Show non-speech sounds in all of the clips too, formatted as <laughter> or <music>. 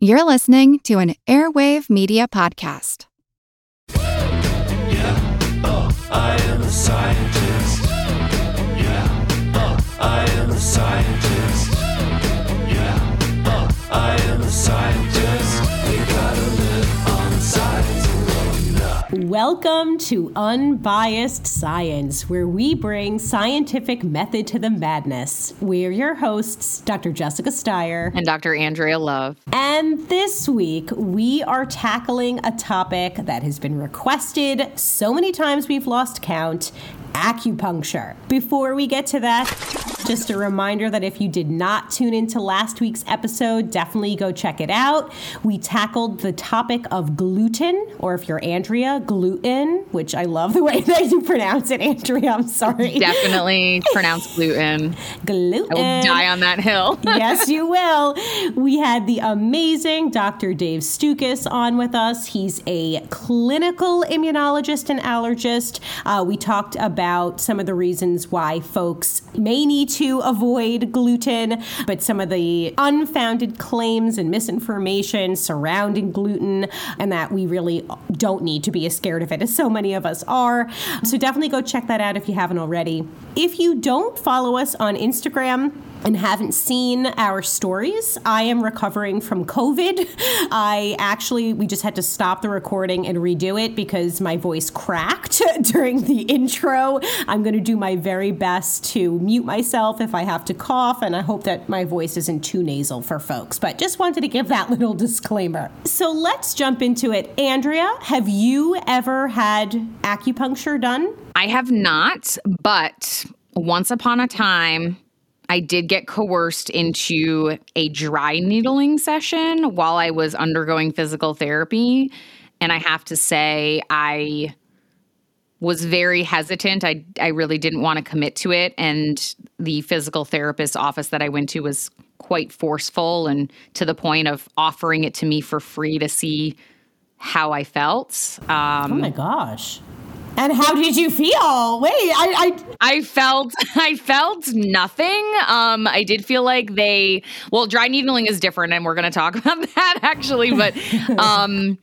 You're listening to an Airwave Media Podcast. Yeah, oh, I am a scientist. Yeah, oh, I am a scientist. Yeah, oh, I am a scientist. Welcome to Unbiased Science, where we bring scientific method to the madness. We're your hosts, Dr. Jessica Steier. and Dr. Andrea Love. And this week, we are tackling a topic that has been requested so many times we've lost count acupuncture. Before we get to that, just a reminder that if you did not tune into last week's episode, definitely go check it out. We tackled the topic of gluten, or if you're Andrea, gluten, which I love the way <laughs> that you pronounce it, Andrea. I'm sorry. Definitely pronounce gluten. Gluten. I will die on that hill. <laughs> yes, you will. We had the amazing Dr. Dave Stukus on with us. He's a clinical immunologist and allergist. Uh, we talked about some of the reasons why folks may need to avoid gluten, but some of the unfounded claims and misinformation surrounding gluten, and that we really don't need to be as scared of it as so many of us are. So definitely go check that out if you haven't already. If you don't follow us on Instagram, and haven't seen our stories, I am recovering from COVID. I actually, we just had to stop the recording and redo it because my voice cracked <laughs> during the intro. I'm going to do my very best to mute myself if I have to cough, and I hope that my voice isn't too nasal for folks. But just wanted to give that <laughs> little disclaimer. So let's jump into it. Andrea, have you ever had acupuncture done? I have not, but once upon a time, I did get coerced into a dry needling session while I was undergoing physical therapy. And I have to say, I was very hesitant. I, I really didn't want to commit to it. And the physical therapist office that I went to was quite forceful and to the point of offering it to me for free to see how I felt. Um, Oh my gosh. And how did you feel? Wait, I, I I felt <laughs> I felt nothing. Um, I did feel like they well, dry needling is different, and we're going to talk <laughs> about that actually. But <laughs> um,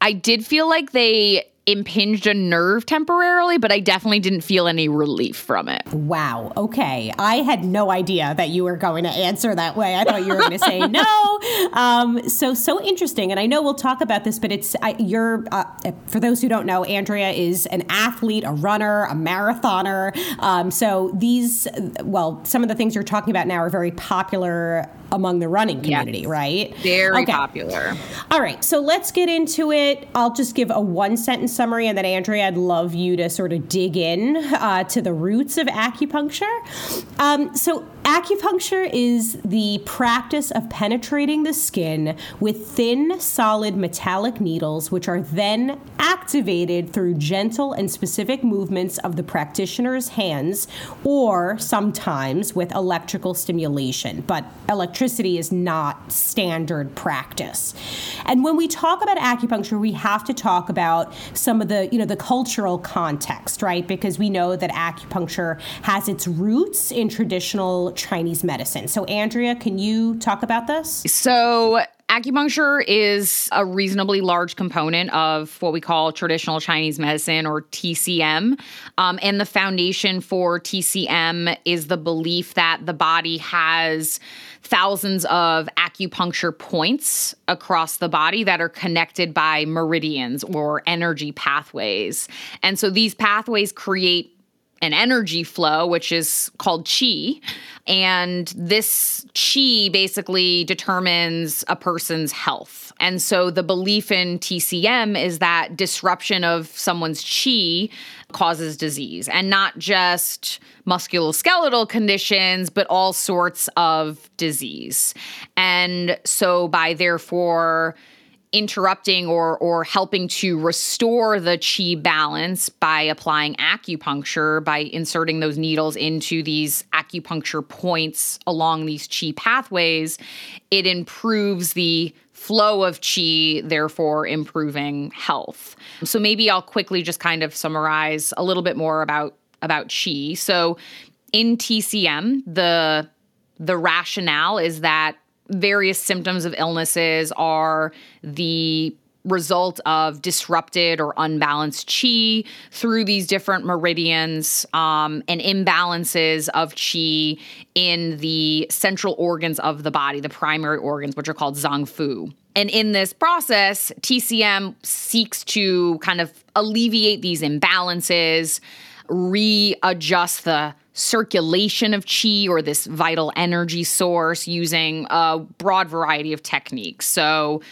I did feel like they impinged a nerve temporarily, but I definitely didn't feel any relief from it. Wow. Okay. I had no idea that you were going to answer that way. I thought you were going to say <laughs> no. Um, so so interesting. And I know we'll talk about this, but it's I, you're uh, for those who don't know, Andrea is an athlete, a runner, a marathoner. Um, so these, well, some of the things you're talking about now are very popular among the running community, right? Very Okay. popular. All right, so let's get into it. I'll just give a one sentence summary, and then Andrea, I'd love you to sort of dig in uh, to the roots of acupuncture. Um, so, acupuncture is the practice of penetrating the skin with thin, solid metallic needles, which are then activated through gentle and specific movements of the practitioner's hands, or sometimes with electrical stimulation. But electricity is not standard practice. And when we talk about acupuncture, we have to talk about some of the, you know, the cultural context, right? Because we know that acupuncture has its roots in traditional Chinese medicine. So Andrea, can you talk about this? So, acupuncture is a reasonably large component of what we call traditional Chinese medicine or TCM. Um, and the foundation for TCM is the belief that the body has thousands of acupuncture points across the body that are connected by meridians or energy pathways. And so these pathways create an energy flow, which is called chi. And this chi basically determines a person's health. And so the belief in TCM is that disruption of someone's chi causes disease and not just musculoskeletal conditions, but all sorts of disease. And so by therefore, interrupting or or helping to restore the chi balance by applying acupuncture by inserting those needles into these acupuncture points along these chi pathways it improves the flow of chi therefore improving health. So maybe I'll quickly just kind of summarize a little bit more about about chi. So in TCM the the rationale is that various symptoms of illnesses are the result of disrupted or unbalanced chi through these different meridians um, and imbalances of chi in the central organs of the body, the primary organs, which are called zang fu. And in this process, TCM seeks to kind of alleviate these imbalances, readjust the circulation of chi or this vital energy source using a broad variety of techniques. So,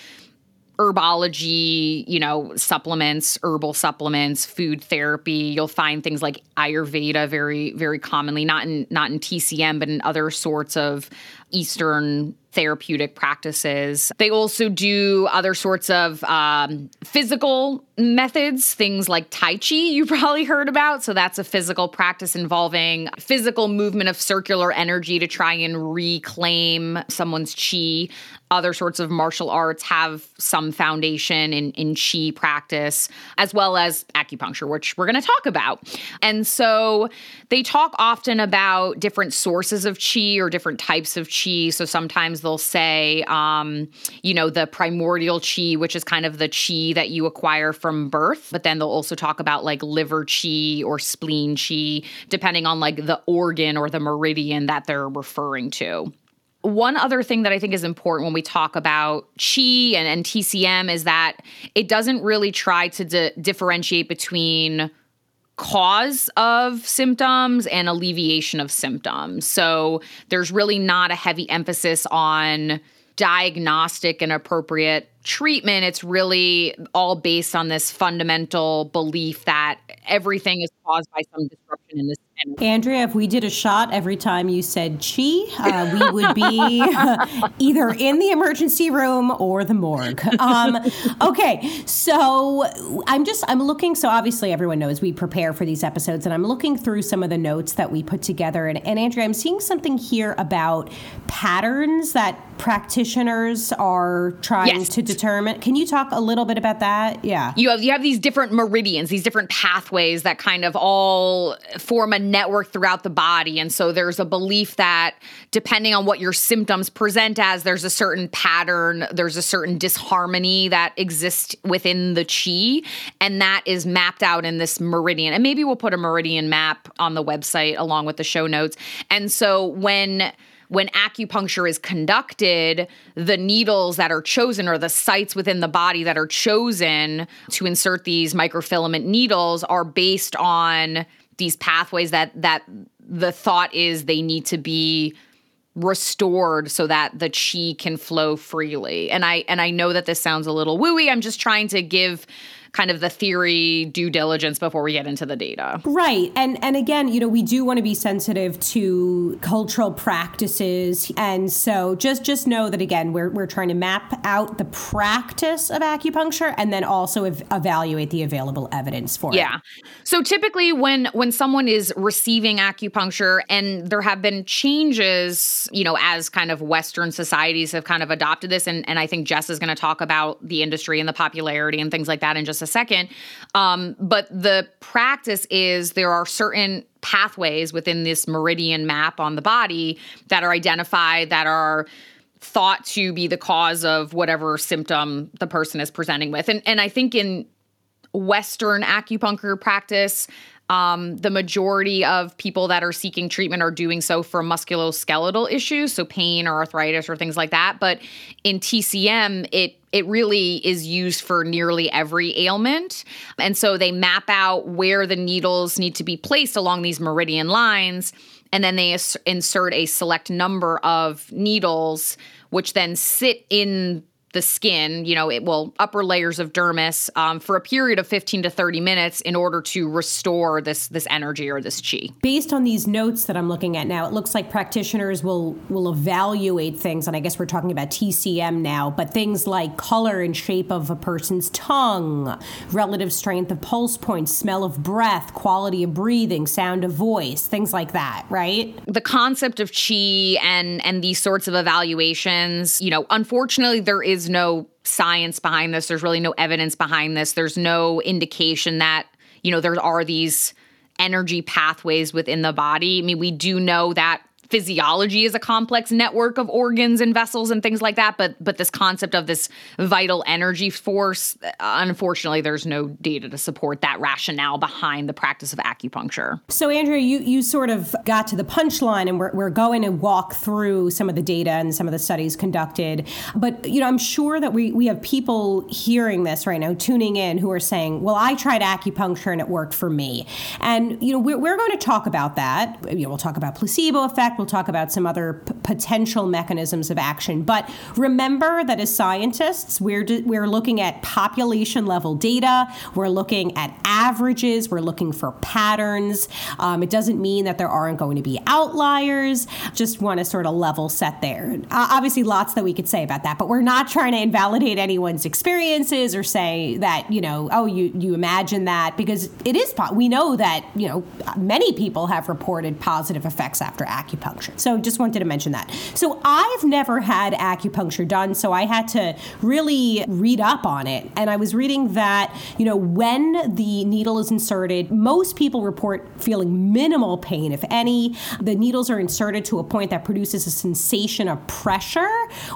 herbology, you know, supplements, herbal supplements, food therapy. You'll find things like Ayurveda very, very commonly, not in not in TCM, but in other sorts of Eastern therapeutic practices. They also do other sorts of um, physical methods, things like Tai Chi, you <laughs> probably heard about. So that's a physical practice involving physical movement of circular energy to try and reclaim someone's chi. Other sorts of martial arts have some foundation in, in chi practice, as well as acupuncture, which we're going to talk about. And so they talk often about different sources of chi or different types of chi. So sometimes they'll say, um, you know, the primordial chi, which is kind of the chi that you acquire from birth. But then they'll also talk about like liver chi or spleen chi, depending on like the organ or the meridian that they're referring to. One other thing that I think is important when we talk about chi and, and TCM is that it doesn't really try to di- differentiate between cause of symptoms and alleviation of symptoms. So there's really not a heavy emphasis on diagnostic and appropriate treatment. It's really all based on this fundamental belief that everything is caused by some disruption in energy. Andrea, if we did a shot every time you said chi, uh, we would be either in the emergency room or the morgue. Um, okay, so I'm just I'm looking. So obviously, everyone knows we prepare for these episodes, and I'm looking through some of the notes that we put together. And, and Andrea, I'm seeing something here about patterns that practitioners are trying Yes. to determine. Can you talk a little bit about that? Yeah. you have you have these different meridians, these different pathways that kind of all form a network throughout the body. And so there's a belief that depending on what your symptoms present as, there's a certain pattern, there's a certain disharmony that exists within the chi, and that is mapped out in this meridian. And maybe we'll put a meridian map on the website along with the show notes. And so when when acupuncture is conducted, the needles that are chosen or the sites within the body that are chosen to insert these microfilament needles are based on these pathways that that the thought is they need to be restored so that the chi can flow freely. And I and I know that this sounds a little wooey. I'm just trying to give kind of the theory due diligence before we get into the data. Right. And and again, you know, we do want to be sensitive to cultural practices. And so just just know that again, we're we're trying to map out the practice of acupuncture and then also ev- evaluate the available evidence for it. Yeah. So typically when when someone is receiving acupuncture and there have been changes, you know, as kind of western societies have kind of adopted this and and I think Jess is going to talk about the industry and the popularity and things like that in just a second. Um, but the practice is there are certain pathways within this meridian map on the body that are identified that are thought to be the cause of whatever symptom the person is presenting with. And and I think in Western acupuncture practice, um, the majority of people that are seeking treatment are doing so for musculoskeletal issues, so pain or arthritis or things like that. But in TCM, it it really is used for nearly every ailment. And so they map out where the needles need to be placed along these meridian lines. And then they ins- insert a select number of needles, which then sit in the skin, you know, it will upper layers of dermis um, for a period of 15 to 30 minutes in order to restore this this energy or this chi. Based on these notes that I'm looking at now, it looks like practitioners will will evaluate things, and I guess we're talking about TCM now, but things like color and shape of a person's tongue, relative strength of pulse points, smell of breath, quality of breathing, sound of voice, things like that, right? the concept of chi and and these sorts of evaluations you know unfortunately there is no science behind this. There's really no evidence behind this. There's no indication that you know there are these energy pathways within the body. I mean we do know that physiology is a complex network of organs and vessels and things like that but but this concept of this vital energy force uh, unfortunately there's no data to support that rationale behind the practice of acupuncture. So andrea you you sort of got to the punchline and we're, we're going to walk through some of the data and some of the studies conducted. But you know i'm sure that we we have people hearing this right now tuning in who are saying well i tried acupuncture and it worked for me. And you know we're, we're going to talk about that. You know we'll talk about placebo effect We'll talk about some other p- potential mechanisms of action. But remember that as scientists, we're, d- we're looking at population level data, we're looking at averages, we're looking for patterns. Um, it doesn't mean that there aren't going to be outliers. Just want to sort of level set there. Uh, obviously, lots that we could say about that, but we're not trying to invalidate anyone's experiences or say that, you know, oh, you, you imagine that because it is, po- we know that, you know, many people have reported positive effects after acupuncture acupuncture. So just wanted to mention that. So I've never had acupuncture done, so I had to really read up on it. And I was reading that, you know, when the needle is inserted, most people report feeling minimal pain, if any. The needles are inserted to a point that produces a sensation of pressure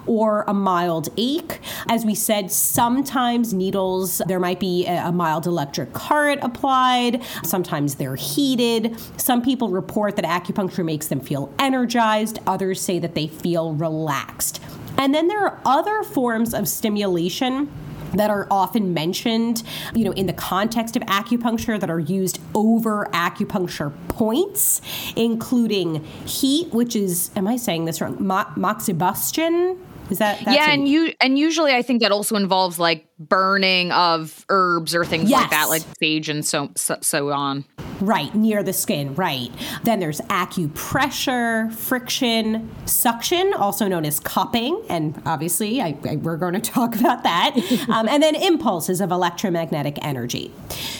or a mild ache. As we said, sometimes needles, there might be a mild electric current applied, sometimes they're heated. Some people report that acupuncture makes them feel energized, others say that they feel relaxed. And then there are other forms of stimulation that are often mentioned, you know, in the context of acupuncture that are used over acupuncture points, including heat, which is, am I saying this wrong? Mo- moxibustion. Is that yeah? And you and usually I think that also involves like burning of herbs or things Yes. like that, like sage and so so, so on. Right, near the skin, right. Then there's acupressure, friction, suction, also known as cupping, and obviously I, I- we're going <laughs> to talk about that. um, and then impulses of electromagnetic energy.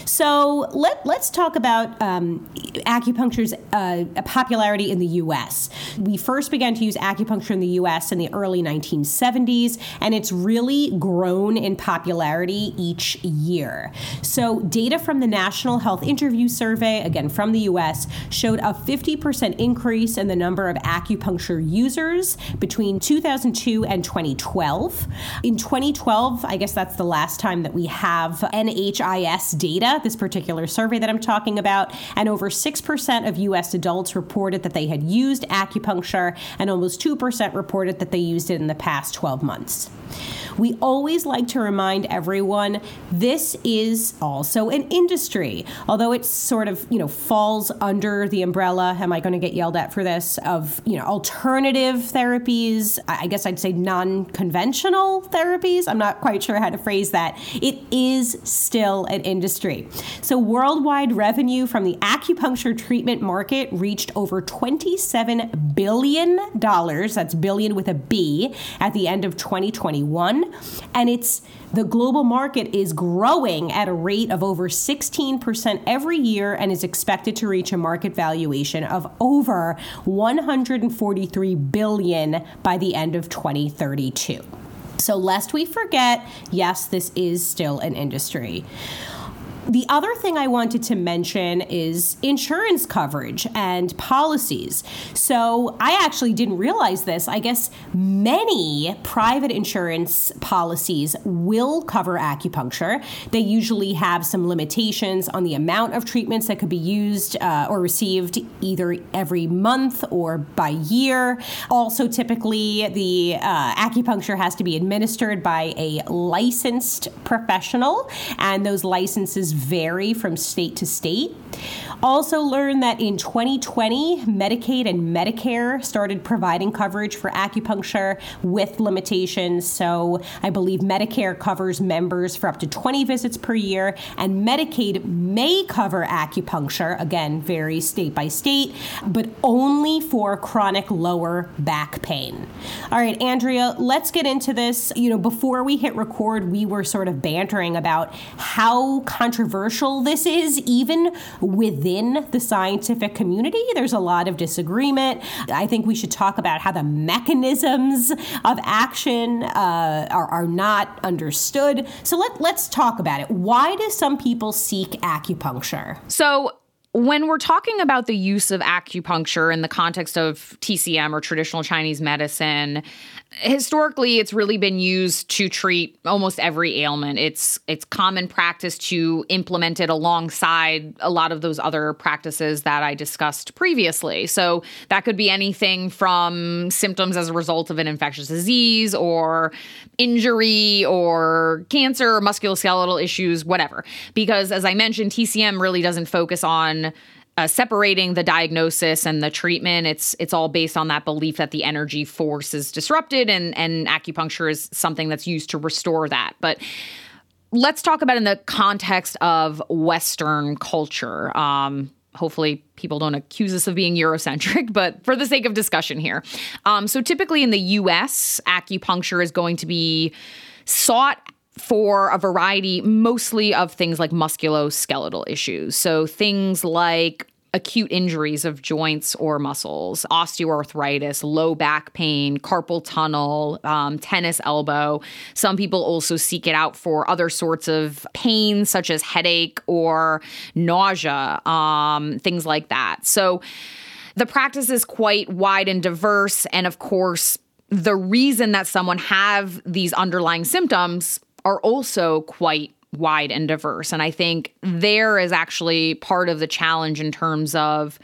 So let, let's talk about um, acupuncture's uh, popularity in the U.S. We first began to use acupuncture in the U.S. in the early 1970s, and it's really grown in popularity each year. So data from the National Health Interview Survey, again from the US, showed a 50% increase in the number of acupuncture users between 2002 and 2012. In 2012, I guess that's the last time that we have NHIS data, this particular survey that I'm talking about, and over 6% of US adults reported that they had used acupuncture, and almost 2% reported that they used it in the past 12 months. We always like to remind everyone this is also an industry. Although it's sort of, you know, falls under the umbrella, am I going to get yelled at for this, of, you know, alternative therapies, I guess I'd say non conventional therapies. I'm not quite sure how to phrase that. It is still an industry. So, worldwide revenue from the acupuncture treatment market reached over $27 billion. That's billion with a B at the end of 2021. And it's the global market is growing at a rate of over 16% every year and is expected to reach a market valuation of over 143 billion by the end of 2032. So lest we forget, yes, this is still an industry. The other thing I wanted to mention is insurance coverage and policies. So I actually didn't realize this. I guess many private insurance policies will cover acupuncture. They usually have some limitations on the amount of treatments that could be used uh, or received either every month or by year. Also, typically, the uh, acupuncture has to be administered by a licensed professional, and those licenses vary from state to state. Also, learned that in 2020, Medicaid and Medicare started providing coverage for acupuncture with limitations. So, I believe Medicare covers members for up to 20 visits per year, and Medicaid may cover acupuncture, again, varies state by state, but only for chronic lower back pain. All right, Andrea, let's get into this. You know, before we hit record, we were sort of bantering about how controversial this is, even within the scientific community. There's a lot of disagreement. I think we should talk about how the mechanisms of action uh, are, are not understood. So let, let's talk about it. Why do some people seek acupuncture? So when we're talking about the use of acupuncture in the context of TCM or traditional Chinese medicine, historically it's really been used to treat almost every ailment. It's it's common practice to implement it alongside a lot of those other practices that I discussed previously. So that could be anything from symptoms as a result of an infectious disease or injury or cancer, or musculoskeletal issues, whatever. Because as I mentioned, TCM really doesn't focus on uh, separating the diagnosis and the treatment. It's it's all based on that belief that the energy force is disrupted, and and acupuncture is something that's used to restore that. But let's talk about in the context of Western culture. Um, hopefully people don't accuse us of being Eurocentric, <laughs> but for the sake of discussion here. Um, so typically in the US, acupuncture is going to be sought for a variety, mostly of things like musculoskeletal issues. So things like acute injuries of joints or muscles, osteoarthritis, low back pain, carpal tunnel, um, tennis elbow. Some people also seek it out for other sorts of pain, such as headache or nausea, um, things like that. So the practice is quite wide and diverse. And of course, the reason that someone have these underlying symptoms are also quite wide and diverse. And I think there is actually part of the challenge in terms of,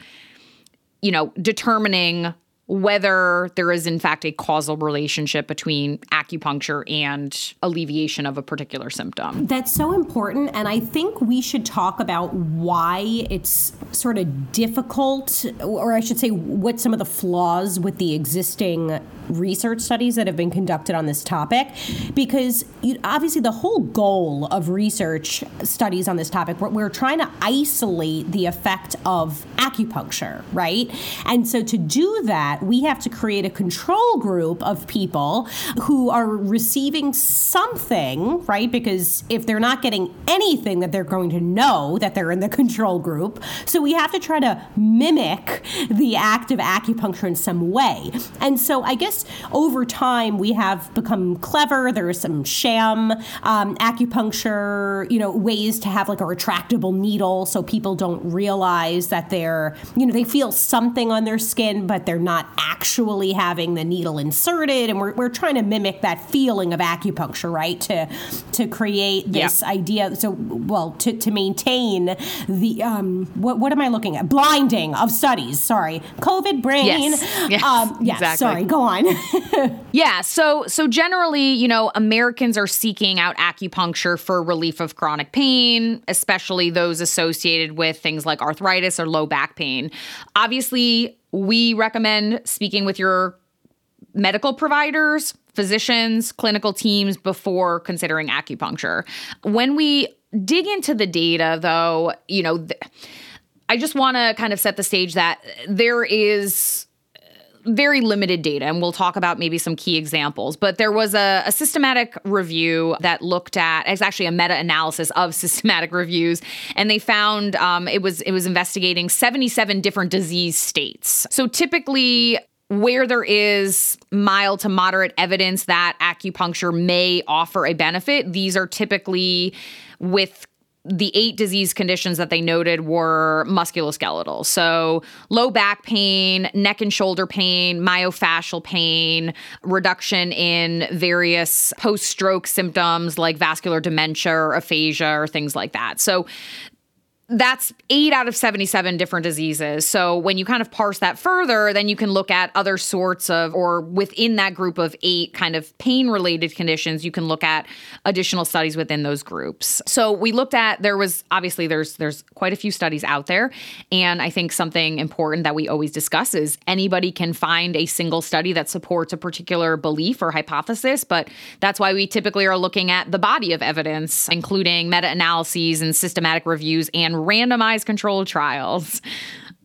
you know, determining whether there is in fact a causal relationship between acupuncture and alleviation of a particular symptom. That's so important. And I think we should talk about why it's sort of difficult, or I should say, what some of the flaws with the existing research studies that have been conducted on this topic. Because obviously, the whole goal of research studies on this topic, we're trying to isolate the effect of acupuncture, right? And so to do that, we have to create a control group of people who are receiving something, right? Because if they're not getting anything, that they're going to know that they're in the control group. So we have to try to mimic the act of acupuncture in some way. And so I guess over time we have become clever. There is some sham um, acupuncture, you know, ways to have like a retractable needle so people don't realize that they're, you know, they feel something on their skin, but they're not actually having the needle inserted. And we're, we're trying to mimic that feeling of acupuncture, right? To to create this Yeah. idea. So, well, to, to maintain the, um, what, what am I looking at? Blinding of studies. Sorry. COVID brain. Yes. <laughs> Yes, Um, yes exactly. Sorry. Go on. <laughs> Yeah, so so generally, you know, Americans are seeking out acupuncture for relief of chronic pain, especially those associated with things like arthritis or low back pain. Obviously, we recommend speaking with your medical providers, physicians, clinical teams before considering acupuncture. When we dig into the data though, you know, th- I just want to kind of set the stage that there is very limited data, and we'll talk about maybe some key examples. But there was a, a systematic review that looked at it's actually a meta-analysis of <laughs> systematic reviews, and they found um, it was it was investigating 77 different disease states. So typically. Where there is mild to moderate evidence that acupuncture may offer a benefit, these are typically with the eight disease conditions that they noted were musculoskeletal. So, low back pain, neck and shoulder pain, myofascial pain, reduction in various post stroke symptoms like vascular dementia or aphasia or things like that. So, that's eight out of 77 different diseases. So when you kind of parse that further, then you can look at other sorts of, or within that group of eight kind of pain related conditions, you can look at additional studies within those groups. So we looked at, there was obviously there's, there's quite a few studies out there. And I think something important that we always discuss is anybody can find a single study that supports a particular belief or hypothesis. But that's why we typically are looking at the body of evidence, including meta analyses and systematic reviews and randomized controlled trials.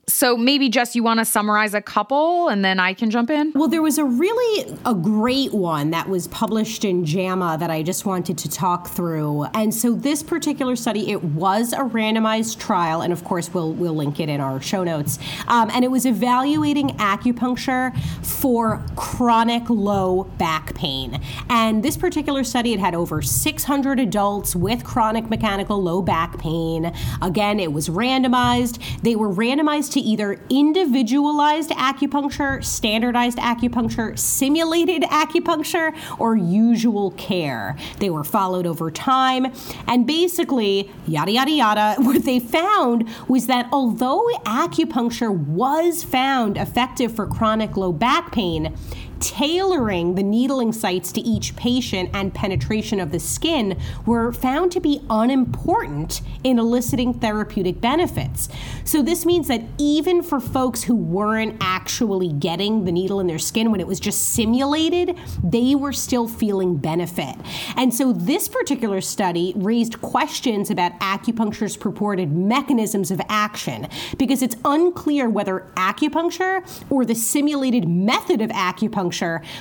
So maybe just you want to summarize a couple and then I can jump in? Well, there was a really a great one that was published in JAMA that I just wanted to talk through. And so this particular study, it was a randomized trial, and of course we'll we'll link it in our show notes. Um, and it was evaluating acupuncture for chronic low back pain. And this particular study, it had over 600 adults with chronic mechanical low back pain. Again, it was randomized. They were randomized to either individualized acupuncture, standardized acupuncture, simulated acupuncture, or usual care. They were followed over time, and basically, yada, yada, yada, <laughs> what they found was that although acupuncture was found effective for chronic low back pain, tailoring the needling sites to each patient and penetration of the skin were found to be unimportant in eliciting therapeutic benefits. So, this means that even for folks who weren't actually getting the needle in their skin when it was just simulated, they were still feeling benefit. And so, this particular study raised questions about acupuncture's purported mechanisms of action because it's unclear whether acupuncture or the simulated method of acupuncture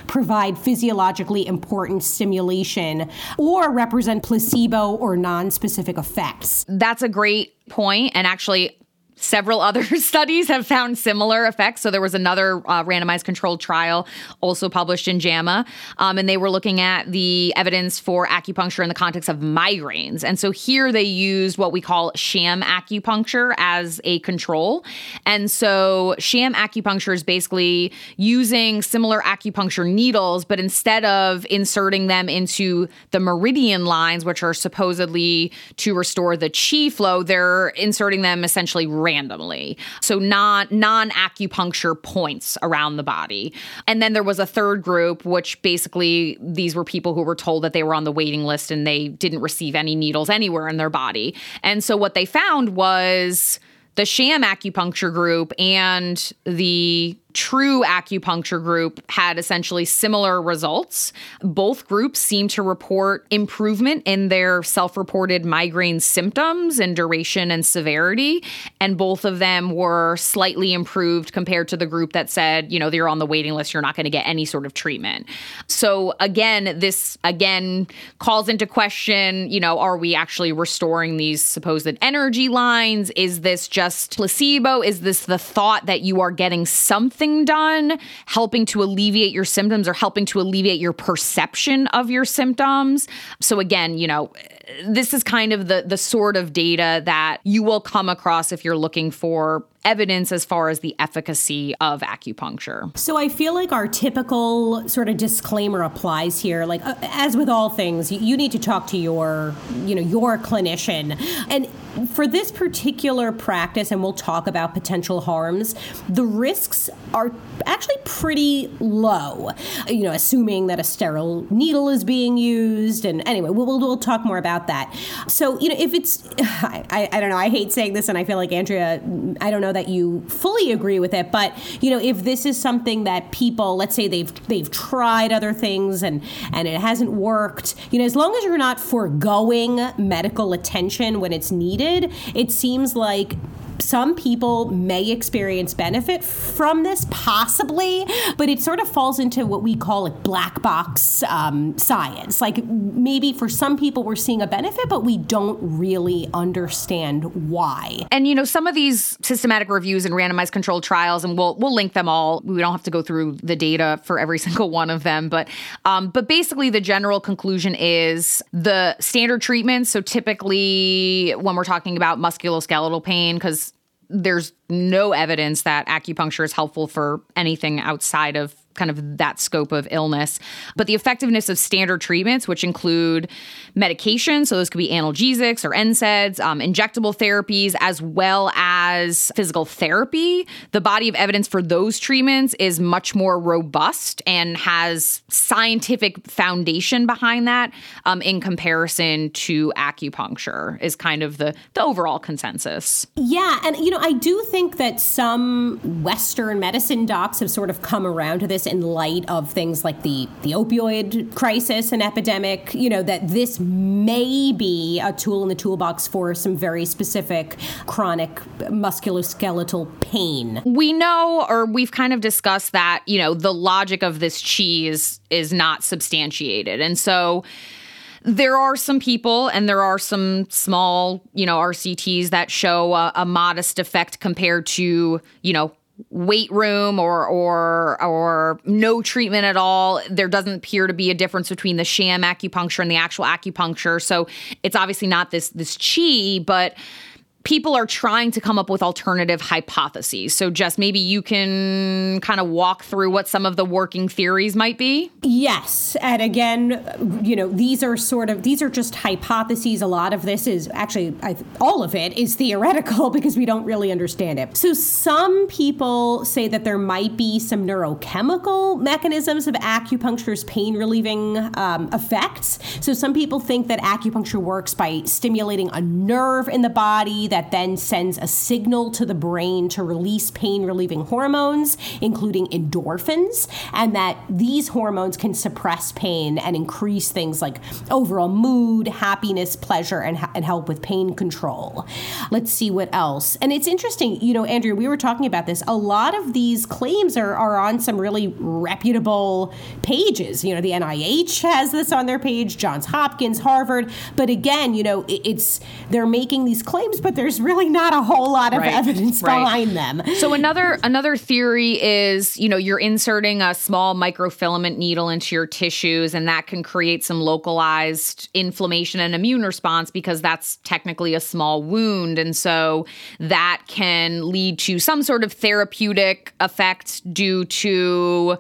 provide physiologically important stimulation or represent placebo or non-specific effects. That's a great point and actually Several <laughs> other studies have found similar effects. So there was another uh, randomized controlled trial also published in JAMA, um, and they were looking at the evidence for acupuncture in the context of migraines. And so here they used what we call sham acupuncture as a control. And so sham acupuncture is basically using similar acupuncture needles, but instead of inserting them into the meridian lines, which are supposedly to restore the chi flow, they're inserting them essentially randomly. So non non acupuncture points around the body. And then there was a third group which basically these were people who were told that they were on the waiting list and they didn't receive any needles anywhere in their body. And so what they found was the sham acupuncture group and the true acupuncture group had essentially similar results. Both groups seem to report improvement in their self reported migraine symptoms and duration and severity. And both of them were slightly improved compared to the group that said, you know, you're on the waiting list, you're not going to get any sort of treatment. So again, this again calls into question, you know, are we actually restoring these supposed energy lines? Is this just placebo? Is this the thought that you are getting something? Something done helping to alleviate your symptoms or helping to alleviate your perception of your symptoms. So again, you know, this is kind of the the sort of data that you will come across if you're looking for evidence as far as the efficacy of acupuncture. So I feel like our typical sort of disclaimer applies here. Like uh, as with all things, you, you need to talk to your, you know, your clinician. And for this particular practice, and we'll talk about potential harms, the risks are actually pretty low. You know, assuming that a sterile needle is being used. And anyway, we'll, we'll, we'll talk more about that. So, you know, if it's, <sighs> I, I don't know, I hate saying this, and I feel like Andrea, I don't know know that you fully agree with it, but you know, if this is something that people, let's say they've they've tried other things and and it hasn't worked, you know, as long as you're not foregoing medical attention when it's needed, it seems like some people may experience benefit from this, possibly, but it sort of falls into what we call like black box um, science. Like maybe for some people we're seeing a benefit, but we don't really understand why. And you know, some of these systematic reviews and randomized controlled trials, and we'll we'll link them all. We don't have to go through the data for every <laughs> single one of them, but um, but basically the general conclusion is the standard treatments. So typically, when we're talking about musculoskeletal pain, because there's no evidence that acupuncture is helpful for anything outside of kind of that scope of illness. But the effectiveness of standard treatments, which include medication, so those could be analgesics or NSAIDs, um, injectable therapies, as well as physical therapy, the body of evidence for those treatments is much more robust and has scientific foundation behind that um, in comparison to acupuncture, is kind of the, the overall consensus. Yeah. And, you know, I do think that some Western medicine docs have sort of come around to this this in light of things like the, the opioid crisis and epidemic, you know, that this may be a tool in the toolbox for some very specific chronic musculoskeletal pain. We know, or we've kind of discussed that, you know, the logic of this cheese is not substantiated. And so, there are some people and there are some small, you know, RCTs that show a, a modest effect compared to, you know, weight room or or or no treatment at all. There doesn't appear to be a difference between the sham acupuncture and the actual acupuncture. So it's obviously not this this chi but people are trying to come up with alternative hypotheses. So, Jess, maybe you can kind of walk through what some of the working theories might be. Yes. And again, you know, these are sort of, these are just hypotheses. A lot of this is actually, I, all of it is theoretical <laughs> because we don't really understand it. So, some people say that there might be some neurochemical mechanisms of acupuncture's pain relieving um, effects. So, some people think that acupuncture works by stimulating a nerve in the body that then sends a signal to the brain to release pain relieving hormones, including endorphins, and that these hormones can suppress pain and increase things like overall mood, happiness, pleasure, and, and help with pain control. Let's see what else. And it's interesting, you know, Andrea, we were talking about this. A lot of these claims are, are on some really reputable pages. You know, the NIH has this on their page, Johns Hopkins, Harvard. But again, you know, it, it's they're making these claims, but there's really not a whole lot of Right, evidence right. behind them. So another another theory is, you know, you're inserting a small microfilament needle into your tissues and that can create some localized inflammation and immune response because that's technically a small wound and so that can lead to some sort of therapeutic effect due to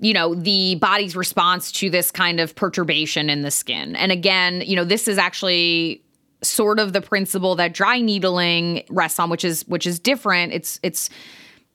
you know the body's response to this kind of perturbation in the skin. And again, you know, this is actually sort of the principle that dry needling rests on which is which is different. It's it's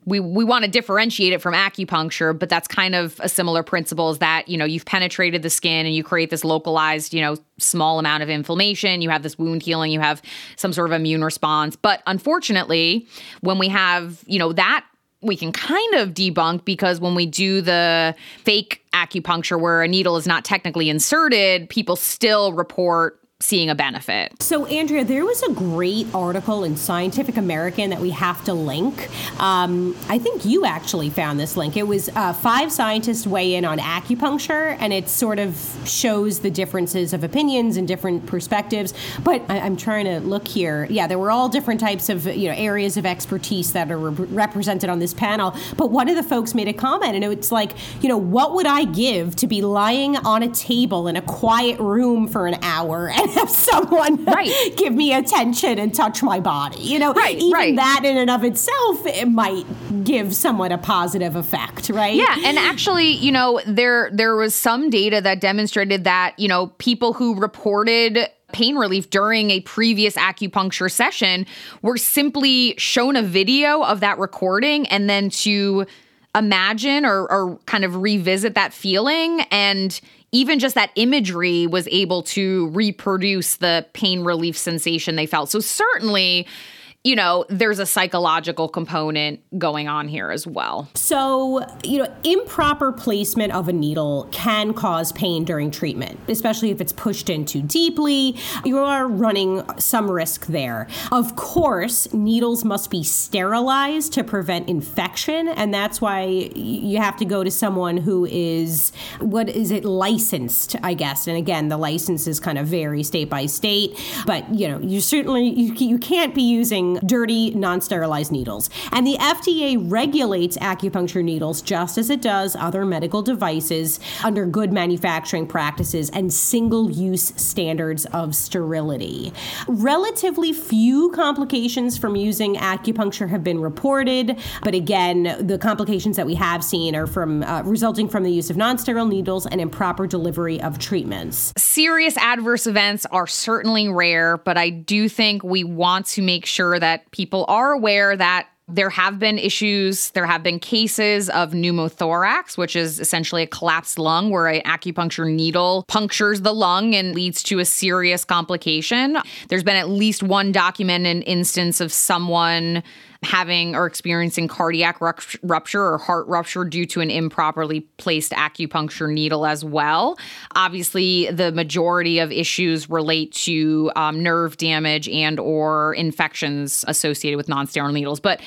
we we want to differentiate it from acupuncture, but that's kind of a similar principle is that, you know, you've penetrated the skin and you create this localized, you know, small amount of inflammation, you have this wound healing, you have some sort of immune response. But unfortunately, when we have, you know, that we can kind of debunk because when we do the fake acupuncture where a needle is not technically inserted, people still report seeing a benefit. So, Andrea, there was a great article in Scientific American that we have to link. Um, I think you actually found this link. It was uh, five scientists weigh in on acupuncture, and it sort of shows the differences of opinions and different perspectives. But I, I'm trying to look here. Yeah, there were all different types of you know areas of expertise that are re- represented on this panel. But one of the folks made a comment, and it's like, you know, what would I give to be lying on a table in a quiet room for an hour <laughs> <laughs> have someone Right. <laughs> give me attention and touch my body. You know, Right, even right. that in and of itself it might give someone a positive effect, right? Yeah, and actually, you know, there there was some data that demonstrated that, you know, people who reported pain relief during a previous acupuncture session were simply shown a video of that recording and then to imagine or, or kind of revisit that feeling and even just that imagery was able to reproduce the pain relief sensation they felt. So certainly, you know, there's a psychological component going on here as well. So, you know, improper placement of a needle can cause pain during treatment, especially if it's pushed in too deeply. You are running some risk there. Of course, needles must be sterilized to prevent infection, and that's why you have to go to someone who is what is it licensed, I guess. And again, the licenses kind of vary state by state, but you know, you certainly you, you can't be using dirty non-sterilized needles. And the FDA regulates acupuncture needles just as it does other medical devices under good manufacturing practices and single-use standards of sterility. Relatively few complications from using acupuncture have been reported, but again, the complications that we have seen are from uh, resulting from the use of non-sterile needles and improper delivery of treatments. serious adverse events are certainly rare, but I do think we want to make sure that people are aware that there have been issues, there have been cases of pneumothorax, which is essentially a collapsed lung where an acupuncture needle punctures the lung and leads to a serious complication. There's been at least one documented instance of someone having or experiencing cardiac rupture or heart rupture due to an improperly placed acupuncture needle as well. Obviously, the majority of issues relate to um, nerve damage and or infections associated with non-sterile needles, but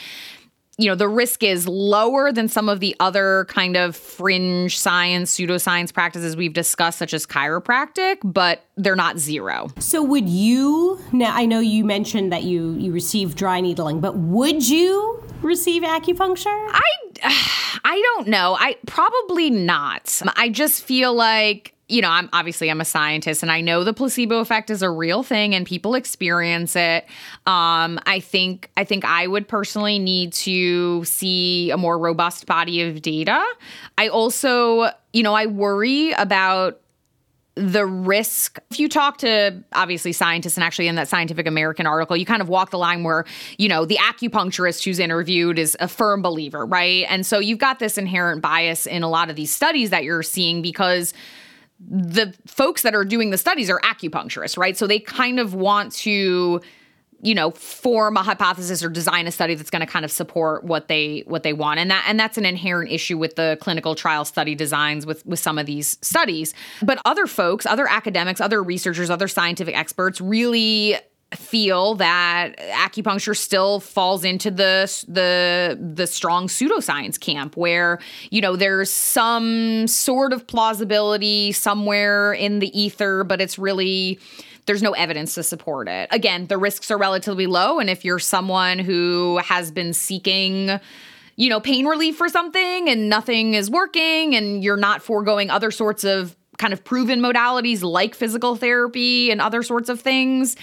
you know, the risk is lower than some of the other kind of fringe science, pseudoscience practices we've discussed, such as chiropractic, but they're not zero. So would you now I know you mentioned that you you receive dry needling, but would you receive acupuncture? I <sighs> I don't know. I probably not. I just feel like you know, I'm obviously I'm a scientist and I know the placebo effect is a real thing and people experience it. Um, I think I think I would personally need to see a more robust body of data. I also, you know, I worry about the risk if you talk to obviously scientists and actually in that scientific american article you kind of walk the line where you know the acupuncturist who's interviewed is a firm believer right and so you've got this inherent bias in a lot of these studies that you're seeing because the folks that are doing the studies are acupuncturists, right? So they kind of want to you know form a hypothesis or design a study that's going to kind of support what they what they want and that and that's an inherent issue with the clinical trial study designs with with some of these studies but other folks other academics other researchers other scientific experts really feel that acupuncture still falls into the the the strong pseudoscience camp where you know there's some sort of plausibility somewhere in the ether but it's really there's no evidence to support it. Again, the risks are relatively low and if you're someone who has been seeking you know pain relief for something and nothing is working and you're not foregoing other sorts of kind of proven modalities like physical therapy and other sorts of things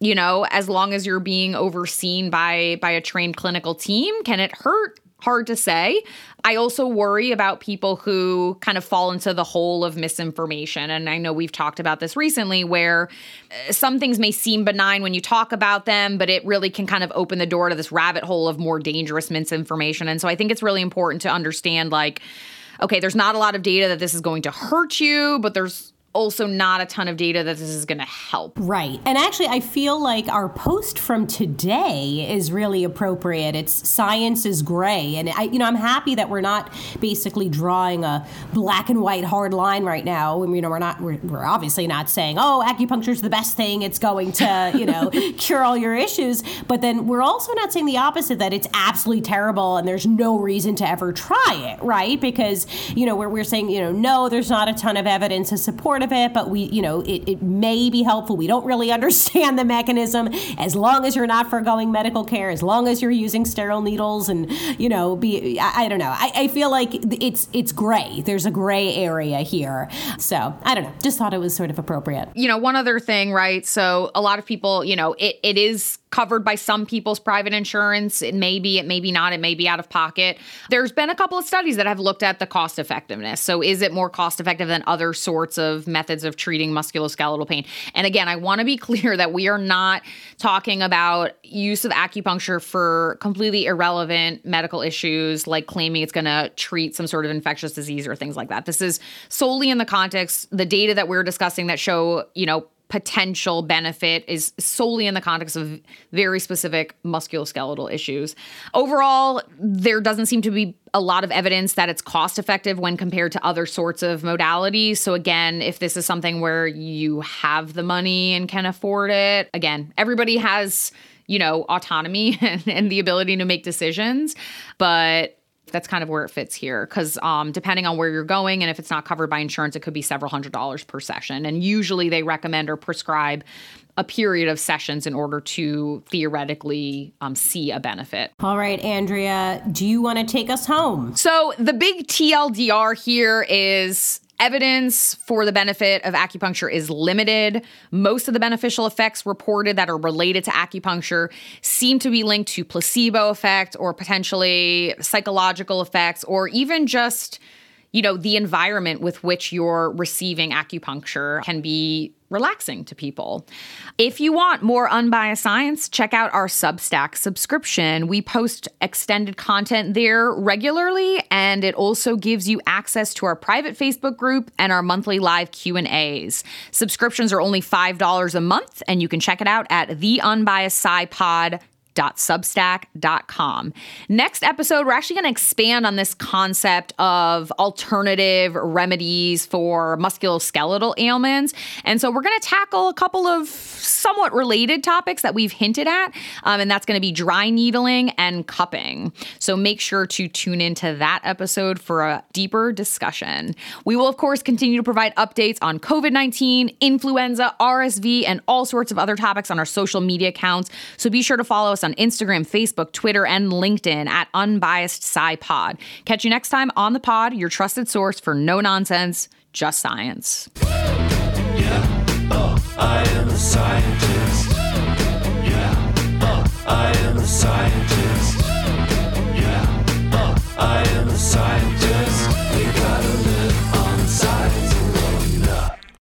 you know, as long as you're being overseen by by a trained clinical team, can it hurt? Hard to say. I also worry about people who kind of fall into the hole of misinformation. And I know we've talked about this recently where uh, some things may seem benign when you talk about them, but it really can kind of open the door to this rabbit hole of more dangerous misinformation. And so I think it's really important to understand like, okay, there's not a lot of data that this is going to hurt you, but there's also not a ton of data that this is going to help. Right. And actually, I feel like our post from today is really appropriate. It's science is gray. And I, you know, I'm happy that we're not basically drawing a black and white hard line right now. You know, we're not, we're, we're obviously not saying, oh, acupuncture is the best thing. It's going to, you know, <laughs> cure all your issues. But then we're also not saying the opposite, that it's absolutely terrible and there's no reason to ever try it, right? Because, you know, we're, we're saying, you know, no, there's not a ton of evidence to support part of it, but we, you know, it, it may be helpful. We don't really <laughs> understand the mechanism. As long as you're not foregoing medical care, as long as you're using sterile needles, and you know, be I, I don't know. I, I feel like it's it's gray. There's a gray area here. So I don't know. Just thought it was sort of appropriate. You know, one other thing, right? So a lot of people, you know, it, it is covered by some people's private insurance. It may be, it may be not, it may be out of pocket. There's been a couple of studies that have looked at the cost effectiveness. So, is it more cost effective than other sorts of methods of treating musculoskeletal pain. And again, I want to be <laughs> clear that we are not talking about use of acupuncture for completely irrelevant medical issues like claiming it's going to treat some sort of infectious disease or things like that. This is solely in the context the data that we're discussing that show, you know, potential benefit is solely in the context of very specific musculoskeletal issues. Overall, there doesn't seem to be a lot of evidence that it's cost effective when compared to other sorts of modalities. So, again, if this is something where you have the money and can afford it, again, everybody has, you know, autonomy <laughs> and, and the ability to make decisions. But that's kind of where it fits here because um, depending on where you're going and if it's not covered by insurance it could be several hundred dollars per session and usually they recommend or prescribe a period of sessions in order to theoretically um, see a benefit. All right, Andrea, do you want to take us home? So, the big TLDR here is evidence for the benefit of acupuncture is limited. Most of the beneficial effects reported that are related to acupuncture seem to be linked to placebo effect or potentially psychological effects or even just you know, the environment with which you're receiving acupuncture can be relaxing to people. If you want more unbiased science, check out our Substack subscription. We post extended content there regularly and it also gives you access to our private Facebook group and our monthly live Q&As. Subscriptions are only $5 a month and you can check it out at the unbiased substack.com. Next episode, we're actually going to expand on this concept of alternative remedies for musculoskeletal ailments. And so we're going to tackle a couple of somewhat related topics that we've hinted at, um, and that's going to be dry needling and cupping. So make sure to tune into that episode for a deeper discussion. We will, of course, continue to provide updates on COVID 19, influenza, RSV, and all sorts of other topics on our social media accounts. So be sure to follow us us on Instagram, Facebook, Twitter, and LinkedIn at Unbiased SciPod. Catch you next time on the pod, your trusted source for no nonsense, just science. Yeah, oh, I am a scientist. Yeah, oh, I am a scientist.